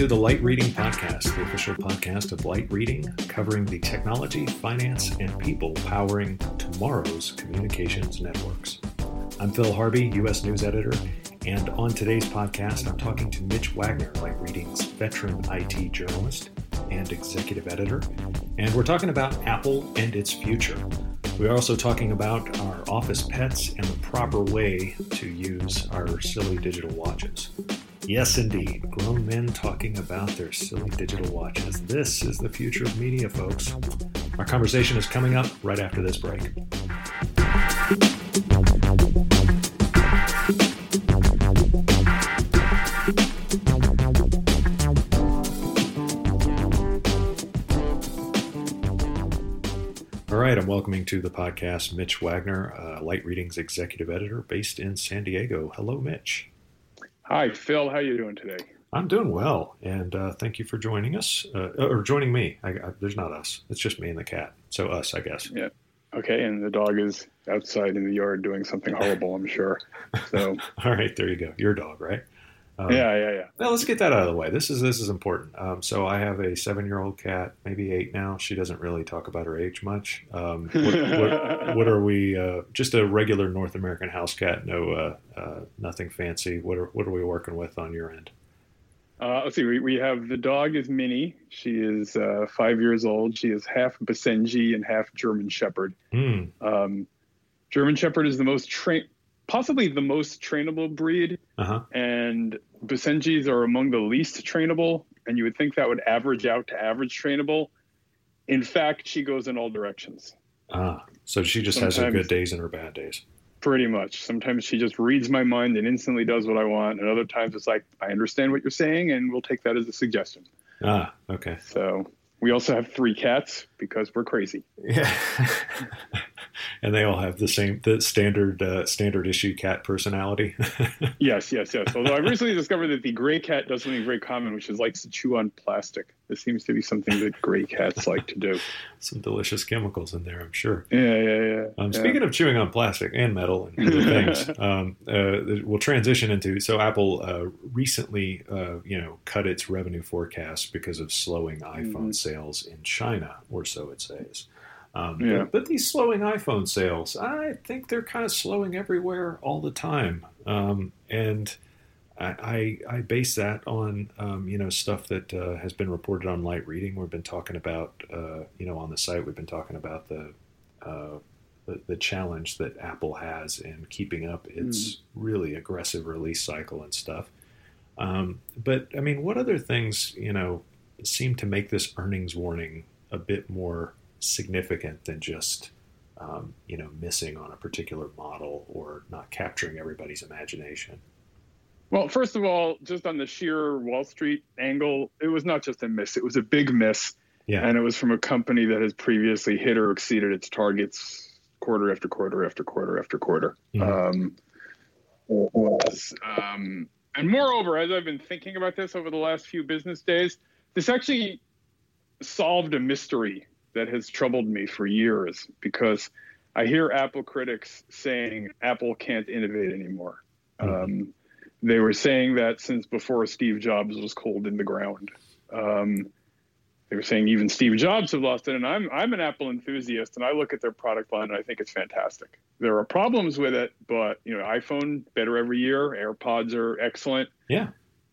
to the Light Reading Podcast, the official podcast of Light Reading, covering the technology, finance, and people powering tomorrow's communications networks. I'm Phil Harvey, U.S. News Editor, and on today's podcast, I'm talking to Mitch Wagner, Light Reading's veteran IT journalist and executive editor, and we're talking about Apple and its future. We're also talking about our office pets and the proper way to use our silly digital watches. Yes, indeed. Grown men talking about their silly digital watches. This is the future of media, folks. Our conversation is coming up right after this break. All right, I'm welcoming to the podcast Mitch Wagner, uh, Light Reading's executive editor based in San Diego. Hello, Mitch. Hi, Phil. How are you doing today? I'm doing well, and uh, thank you for joining us uh, or joining me. I, I, there's not us; it's just me and the cat. So us, I guess. Yeah. Okay, and the dog is outside in the yard doing something horrible. I'm sure. So. All right, there you go. Your dog, right? Um, yeah, yeah, yeah. Now let's get that out of the way. This is this is important. Um, so I have a seven-year-old cat, maybe eight now. She doesn't really talk about her age much. Um, what, what, what, are we? Uh, just a regular North American house cat. No, uh, uh, nothing fancy. What are what are we working with on your end? Uh, let's see. We, we have the dog is Minnie. She is uh, five years old. She is half Basenji and half German Shepherd. Mm. German Shepherd is the most trained possibly the most trainable breed, uh-huh. and Basenjis are among the least trainable. And you would think that would average out to average trainable. In fact, she goes in all directions. Ah, so she just Sometimes, has her good days and her bad days. Pretty much. Sometimes she just reads my mind and instantly does what I want, and other times it's like I understand what you're saying, and we'll take that as a suggestion. Ah, okay. So we also have three cats because we're crazy. Yeah. and they all have the same the standard uh, standard issue cat personality. yes, yes, yes. Although I recently discovered that the gray cat does something very common, which is likes to chew on plastic. This seems to be something that gray cats like to do. Some delicious chemicals in there, I'm sure. Yeah, yeah, yeah. Um, yeah. Speaking of chewing on plastic and metal and other things, um, uh, we'll transition into. So Apple uh, recently, uh, you know, cut its revenue forecast because of slowing iPhone mm-hmm. sales in China, or so it says. Um, yeah. but, these slowing iPhone sales, I think they're kind of slowing everywhere all the time. Um, and I, I, I, base that on, um, you know, stuff that uh, has been reported on light reading. We've been talking about, uh, you know, on the site, we've been talking about the, uh, the, the, challenge that Apple has in keeping up its mm. really aggressive release cycle and stuff. Um, but I mean, what other things, you know, seem to make this earnings warning a bit more significant than just um, you know missing on a particular model or not capturing everybody's imagination. Well, first of all, just on the sheer Wall Street angle, it was not just a miss; it was a big miss, yeah. and it was from a company that has previously hit or exceeded its targets quarter after quarter after quarter after quarter. Mm-hmm. Um, was, um, and moreover, as I've been thinking about this over the last few business days, this actually solved a mystery that has troubled me for years because I hear Apple critics saying Apple can't innovate anymore. Mm-hmm. Um, they were saying that since before Steve Jobs was cold in the ground. Um, they were saying even Steve Jobs have lost it, and I'm I'm an Apple enthusiast, and I look at their product line and I think it's fantastic. There are problems with it, but you know, iPhone better every year, AirPods are excellent. Yeah,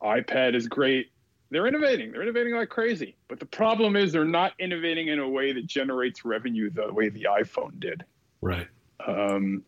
iPad is great they're innovating. They're innovating like crazy. But the problem is they're not innovating in a way that generates revenue the way the iPhone did. Right. Um,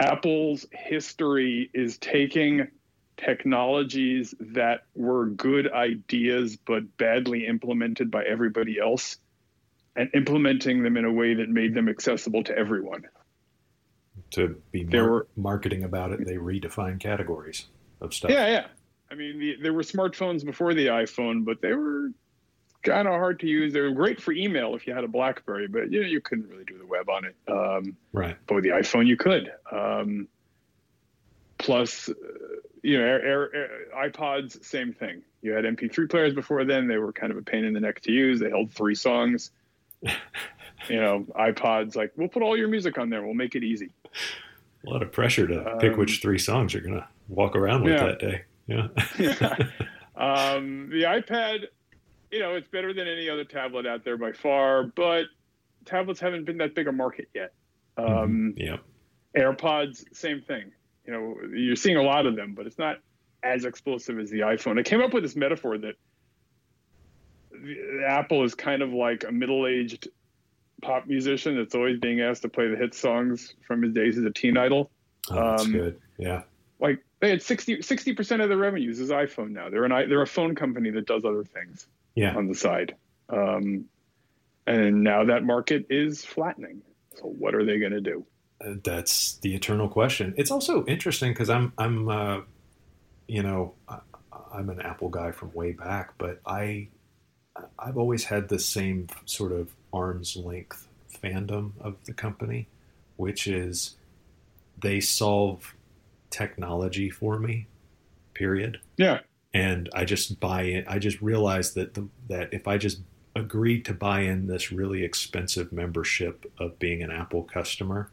Apple's history is taking technologies that were good ideas but badly implemented by everybody else and implementing them in a way that made them accessible to everyone. To be mar- were, marketing about it, they redefine categories of stuff. Yeah, yeah. I mean, the, there were smartphones before the iPhone, but they were kind of hard to use. They were great for email if you had a BlackBerry, but you know, you couldn't really do the web on it. Um, right. But with the iPhone, you could. Um, plus, uh, you know, air, air, air, iPods, same thing. You had MP3 players before then. They were kind of a pain in the neck to use. They held three songs. you know, iPods, like, we'll put all your music on there. We'll make it easy. A lot of pressure to pick um, which three songs you're going to walk around with yeah. that day. Yeah. yeah. Um, the iPad, you know, it's better than any other tablet out there by far, but tablets haven't been that big a market yet. Um, mm-hmm. Yeah. AirPods, same thing. You know, you're seeing a lot of them, but it's not as explosive as the iPhone. I came up with this metaphor that Apple is kind of like a middle-aged pop musician that's always being asked to play the hit songs from his days as a teen idol. Oh, that's um, good. Yeah. Like they had 60 percent of their revenues is iPhone now. They're an they're a phone company that does other things. Yeah. On the side, um, and now that market is flattening. So what are they going to do? Uh, that's the eternal question. It's also interesting because I'm I'm uh, you know I'm an Apple guy from way back, but I I've always had the same sort of arm's length fandom of the company, which is they solve technology for me. Period. Yeah. And I just buy it. I just realized that the, that if I just agreed to buy in this really expensive membership of being an Apple customer,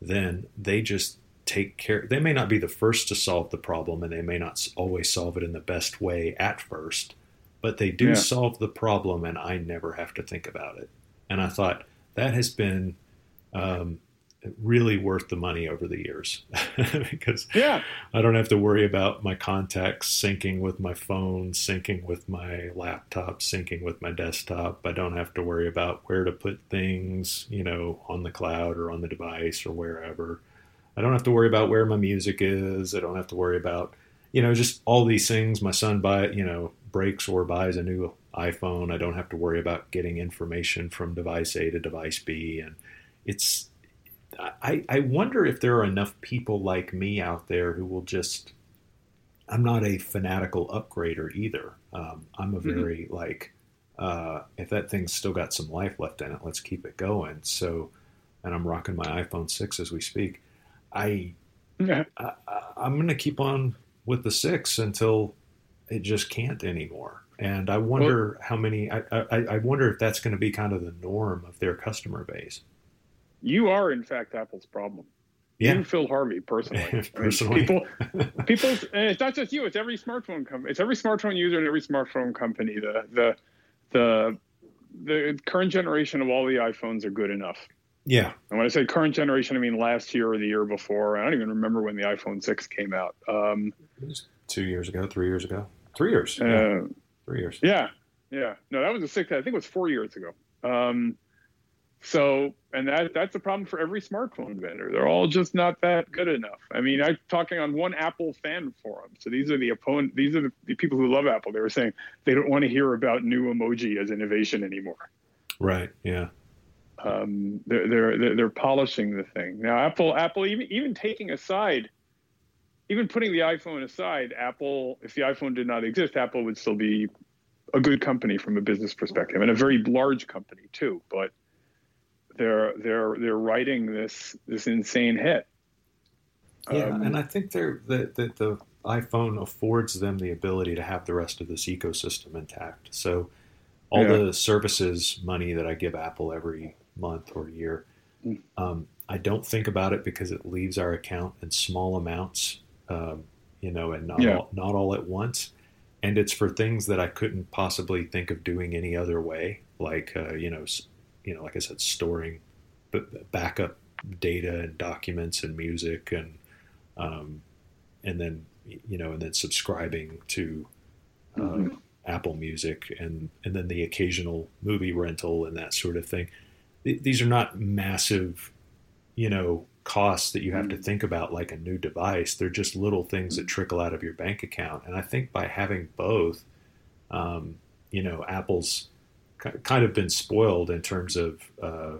then they just take care. They may not be the first to solve the problem, and they may not always solve it in the best way at first, but they do yeah. solve the problem, and I never have to think about it. And I thought that has been um, really worth the money over the years because yeah. I don't have to worry about my contacts syncing with my phone, syncing with my laptop, syncing with my desktop. I don't have to worry about where to put things, you know, on the cloud or on the device or wherever. I don't have to worry about where my music is. I don't have to worry about, you know, just all these things. My son buy, you know, breaks or buys a new iPhone. I don't have to worry about getting information from device A to device B, and it's. I, I wonder if there are enough people like me out there who will just. I'm not a fanatical upgrader either. Um, I'm a mm-hmm. very mm-hmm. like, uh, if that thing's still got some life left in it, let's keep it going. So, and I'm rocking my iPhone six as we speak. I, yeah. I I'm going to keep on with the six until it just can't anymore. And I wonder well, how many. I, I, I wonder if that's going to be kind of the norm of their customer base. You are, in fact, Apple's problem. Yeah. You, Phil Harvey, personally. personally, I mean, people, people, and it's not just you. It's every smartphone company. It's every smartphone user and every smartphone company. The the the the current generation of all the iPhones are good enough. Yeah. And when I say current generation, I mean last year or the year before. I don't even remember when the iPhone six came out. Um, two years ago, three years ago, three years. Uh, yeah. Three years. Yeah, yeah. No, that was a six. I think it was four years ago. Um, so, and that that's a problem for every smartphone vendor. They're all just not that good enough. I mean, I'm talking on one Apple fan forum. So these are the opponent. These are the, people who love Apple. They were saying they don't want to hear about new emoji as innovation anymore. Right. Yeah. Um, they're, they're they're polishing the thing now. Apple Apple even even taking aside even putting the iPhone aside, Apple, if the iPhone did not exist, Apple would still be a good company from a business perspective and a very large company too. But they're they're they're writing this this insane hit. Yeah, um, and I think they're the, the the iPhone affords them the ability to have the rest of this ecosystem intact. So all yeah. the services money that I give Apple every month or year, mm. um, I don't think about it because it leaves our account in small amounts um, you know, and not yeah. all, not all at once. And it's for things that I couldn't possibly think of doing any other way, like uh, you know, you know, like I said, storing backup data and documents and music and um, and then you know, and then subscribing to uh, mm-hmm. Apple Music and and then the occasional movie rental and that sort of thing. These are not massive, you know, costs that you have to mm. think about like a new device. They're just little things that trickle out of your bank account. And I think by having both, um, you know, Apple's kind of been spoiled in terms of, uh,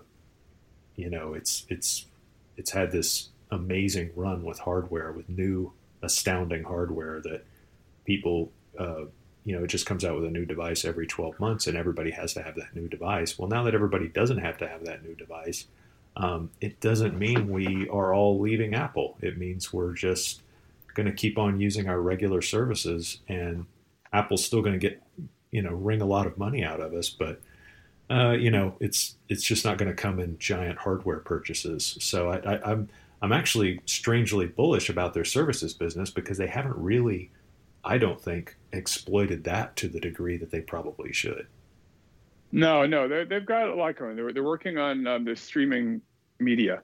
you know, it's it's it's had this amazing run with hardware, with new astounding hardware that people, uh, you know, it just comes out with a new device every 12 months, and everybody has to have that new device. Well, now that everybody doesn't have to have that new device, um, it doesn't mean we are all leaving Apple. It means we're just going to keep on using our regular services, and Apple's still going to get, you know, wring a lot of money out of us. But uh, you know, it's it's just not going to come in giant hardware purchases. So I, I, I'm I'm actually strangely bullish about their services business because they haven't really I don't think, exploited that to the degree that they probably should. No, no, they've got a lot going. They're, they're working on um, the streaming media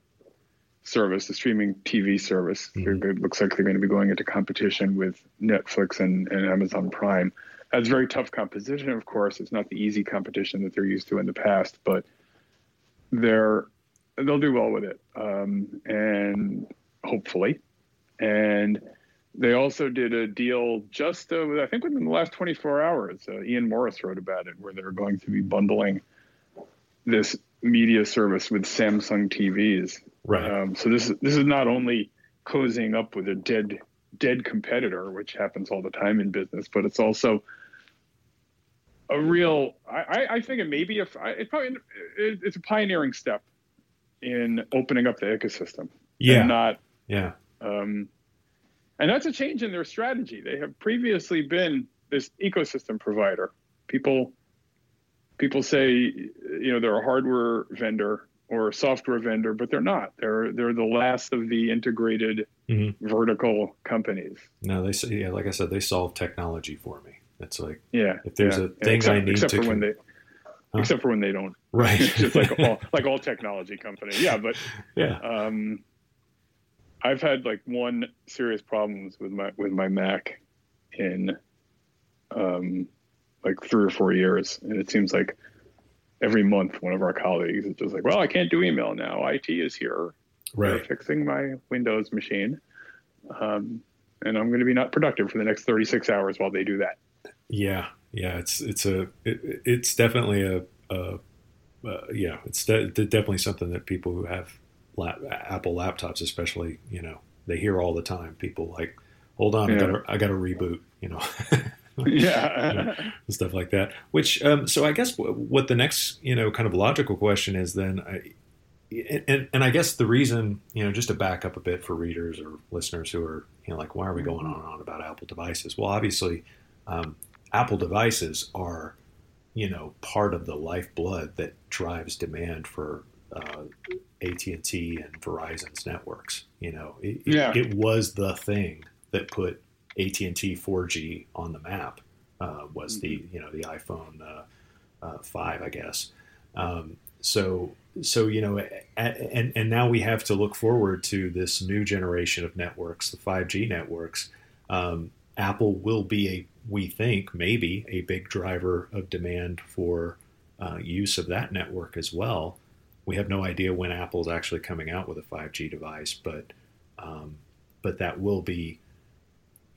service, the streaming TV service. Mm-hmm. It looks like they're going to be going into competition with Netflix and, and Amazon Prime. That's very tough competition, of course. It's not the easy competition that they're used to in the past, but they're they'll do well with it, um, and hopefully. And they also did a deal just, uh, I think, within the last 24 hours. Uh, Ian Morris wrote about it, where they're going to be bundling this media service with Samsung TVs. Right. Um, so this this is not only cozying up with a dead dead competitor, which happens all the time in business, but it's also a real. I, I think it may be a. It's probably it's a pioneering step in opening up the ecosystem. Yeah. not. Yeah. Um, and that's a change in their strategy. They have previously been this ecosystem provider. People people say you know they're a hardware vendor or a software vendor, but they're not. They're they're the last of the integrated mm-hmm. vertical companies. No, they say yeah, like I said, they solve technology for me. It's like yeah, if there's yeah. a thing except, I need except to for when they huh? except for when they don't. Right, just like all like all technology companies. Yeah, but yeah. Um, I've had like one serious problems with my with my Mac in um, like three or four years, and it seems like every month one of our colleagues is just like, "Well, I can't do email now. IT is here. Right, They're fixing my Windows machine, um, and I'm going to be not productive for the next 36 hours while they do that." Yeah, yeah, it's it's a it, it's definitely a, a uh, yeah, it's de- definitely something that people who have lap, Apple laptops, especially, you know, they hear all the time. People like, hold on, yeah. I got I got to reboot, you know. yeah, you know, stuff like that. Which, um, so I guess what the next, you know, kind of logical question is then, I, and, and I guess the reason, you know, just to back up a bit for readers or listeners who are, you know, like, why are we going on and on about Apple devices? Well, obviously, um, Apple devices are, you know, part of the lifeblood that drives demand for uh, AT&T and Verizon's networks. You know, it, yeah. it, it, was the thing that put AT&T 4G on the map. Uh, was the mm-hmm. you know the iPhone uh, uh, five, I guess. Um, so so you know, and and now we have to look forward to this new generation of networks, the 5G networks. Um, Apple will be a we think maybe a big driver of demand for uh, use of that network as well we have no idea when Apple is actually coming out with a 5G device, but um, but that will be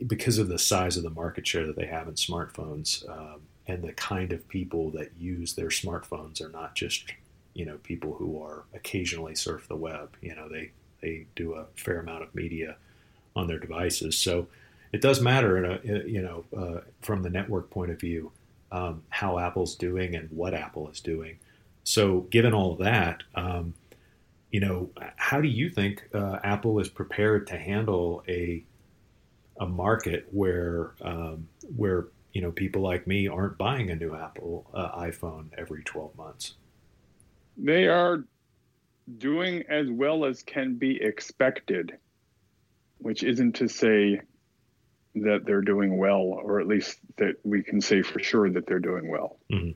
because of the size of the market share that they have in smartphones um, and the kind of people that use their smartphones are not just you know people who are occasionally surf the web. You know they they do a fair amount of media on their devices, so it does matter. In a, you know uh, from the network point of view, um, how Apple's doing and what Apple is doing. So, given all that, um, you know, how do you think uh, Apple is prepared to handle a a market where um, where you know people like me aren't buying a new Apple uh, iPhone every 12 months? They are doing as well as can be expected, which isn't to say that they're doing well, or at least that we can say for sure that they're doing well. Mm-hmm.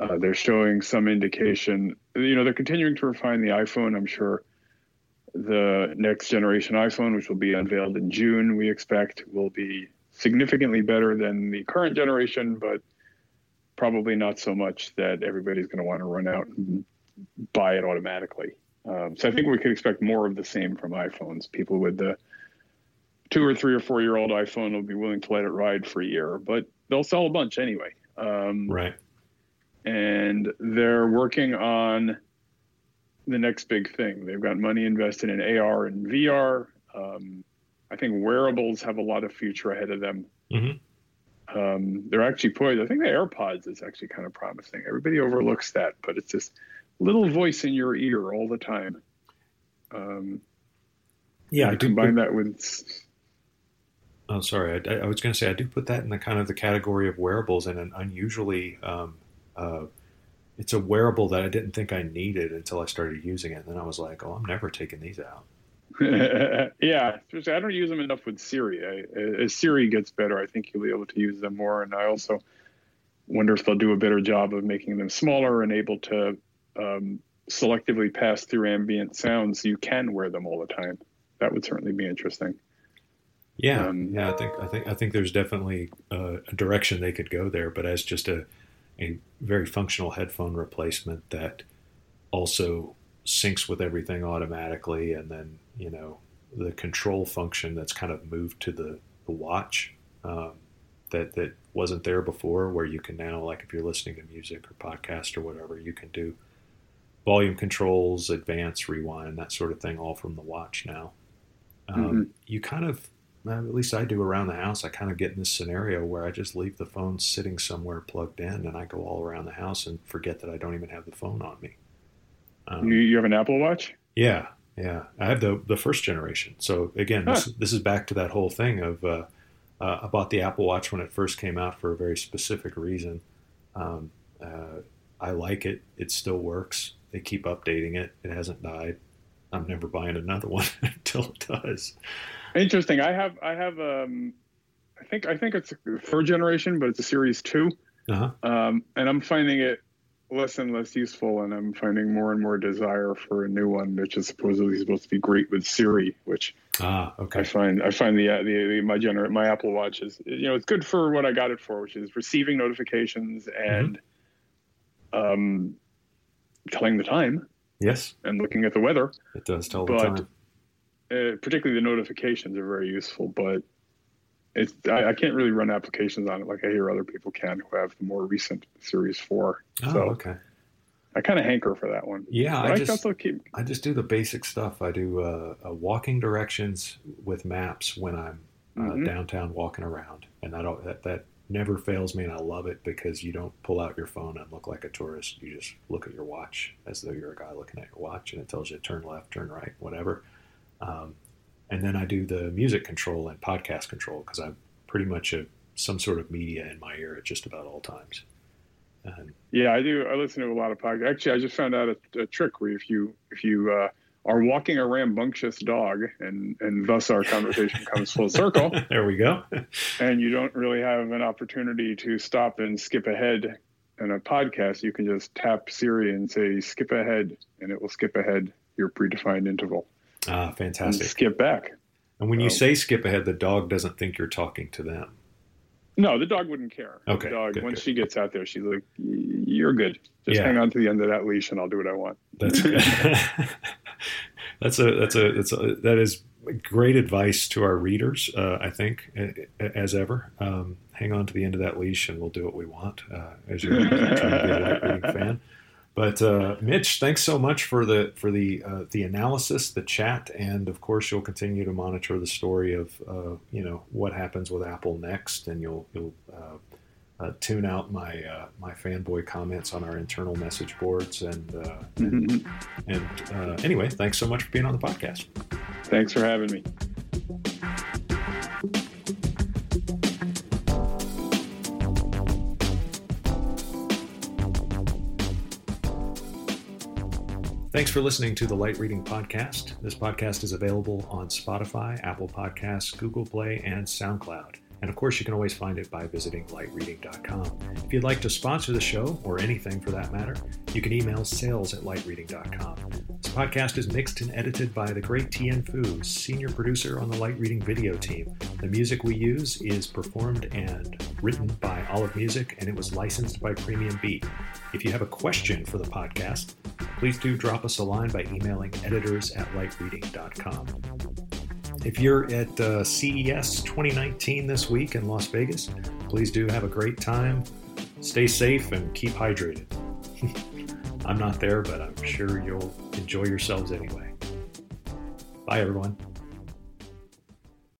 Uh, they're showing some indication. You know, they're continuing to refine the iPhone. I'm sure the next generation iPhone, which will be unveiled in June, we expect will be significantly better than the current generation, but probably not so much that everybody's going to want to run out and buy it automatically. Um, so I think we could expect more of the same from iPhones. People with the two or three or four year old iPhone will be willing to let it ride for a year, but they'll sell a bunch anyway. Um, right and they're working on the next big thing. They've got money invested in AR and VR. Um, I think wearables have a lot of future ahead of them. Mm-hmm. Um, they're actually poised. I think the AirPods is actually kind of promising. Everybody overlooks that, but it's this little voice in your ear all the time. Um, yeah, I combine that with. Oh, sorry. I, I was going to say I do put that in the kind of the category of wearables and an unusually um, uh, it's a wearable that I didn't think I needed until I started using it. And then I was like, oh, I'm never taking these out. yeah, I don't use them enough with Siri. I, as Siri gets better, I think you'll be able to use them more. And I also wonder if they'll do a better job of making them smaller and able to um, selectively pass through ambient sounds so you can wear them all the time. That would certainly be interesting. Yeah, um, yeah, I think I think I think there's definitely a, a direction they could go there, but as just a a very functional headphone replacement that also syncs with everything automatically, and then you know the control function that's kind of moved to the, the watch um, that that wasn't there before, where you can now like if you're listening to music or podcast or whatever, you can do volume controls, advance, rewind, that sort of thing, all from the watch now. Um, mm-hmm. You kind of at least I do around the house. I kind of get in this scenario where I just leave the phone sitting somewhere plugged in, and I go all around the house and forget that I don't even have the phone on me. Um, you, you have an Apple Watch? Yeah, yeah. I have the the first generation. So again, huh. this, this is back to that whole thing of uh, uh, I bought the Apple Watch when it first came out for a very specific reason. Um, uh, I like it. It still works. They keep updating it. It hasn't died. I'm never buying another one until it does. Interesting. I have I have um I think I think it's third generation, but it's a series 2 uh-huh. um, and I'm finding it less and less useful, and I'm finding more and more desire for a new one, which is supposedly supposed to be great with Siri, which ah okay. I find I find the the, the my gener- my Apple Watch is you know it's good for what I got it for, which is receiving notifications and mm-hmm. um telling the time. Yes. And looking at the weather. It does tell but, the time uh, particularly the notifications are very useful, but it's I, I, can't really run applications on it like I hear other people can who have the more recent Series Four. Oh, so okay. I kind of hanker for that one. Yeah, I, I, just keep... I just do the basic stuff. I do uh, uh, walking directions with maps when I'm uh, mm-hmm. downtown walking around, and that, that that never fails me, and I love it because you don't pull out your phone and look like a tourist. You just look at your watch as though you're a guy looking at your watch, and it tells you to turn left, turn right, whatever. Um, and then I do the music control and podcast control because I'm pretty much a, some sort of media in my ear at just about all times. And, yeah, I do. I listen to a lot of podcasts. Actually, I just found out a, a trick where if you if you uh, are walking a rambunctious dog, and and thus our conversation comes full circle. there we go. and you don't really have an opportunity to stop and skip ahead in a podcast. You can just tap Siri and say skip ahead, and it will skip ahead your predefined interval. Ah, fantastic. skip back. And when you say skip ahead, the dog doesn't think you're talking to them. No, the dog wouldn't care. Okay. The dog, good, once good. she gets out there, she's like, "You're good. Just yeah. hang on to the end of that leash, and I'll do what I want." That's that's a that's a that's a, that is great advice to our readers. Uh, I think, as ever, um, hang on to the end of that leash, and we'll do what we want. Uh, as you're trying to be a light reading fan. But uh, Mitch, thanks so much for the for the uh, the analysis, the chat, and of course you'll continue to monitor the story of uh, you know what happens with Apple next, and you'll you'll uh, uh, tune out my uh, my fanboy comments on our internal message boards. And and, and anyway, thanks so much for being on the podcast. Thanks for having me. Thanks for listening to the Light Reading Podcast. This podcast is available on Spotify, Apple Podcasts, Google Play, and SoundCloud. And of course, you can always find it by visiting lightreading.com. If you'd like to sponsor the show, or anything for that matter, you can email sales at lightreading.com. This podcast is mixed and edited by the great Tien Fu, senior producer on the Light Reading video team. The music we use is performed and written by Olive Music, and it was licensed by Premium Beat. If you have a question for the podcast, please do drop us a line by emailing editors at lightreading.com. If you're at uh, CES 2019 this week in Las Vegas, please do have a great time. Stay safe and keep hydrated. I'm not there, but I'm sure you'll enjoy yourselves anyway. Bye, everyone.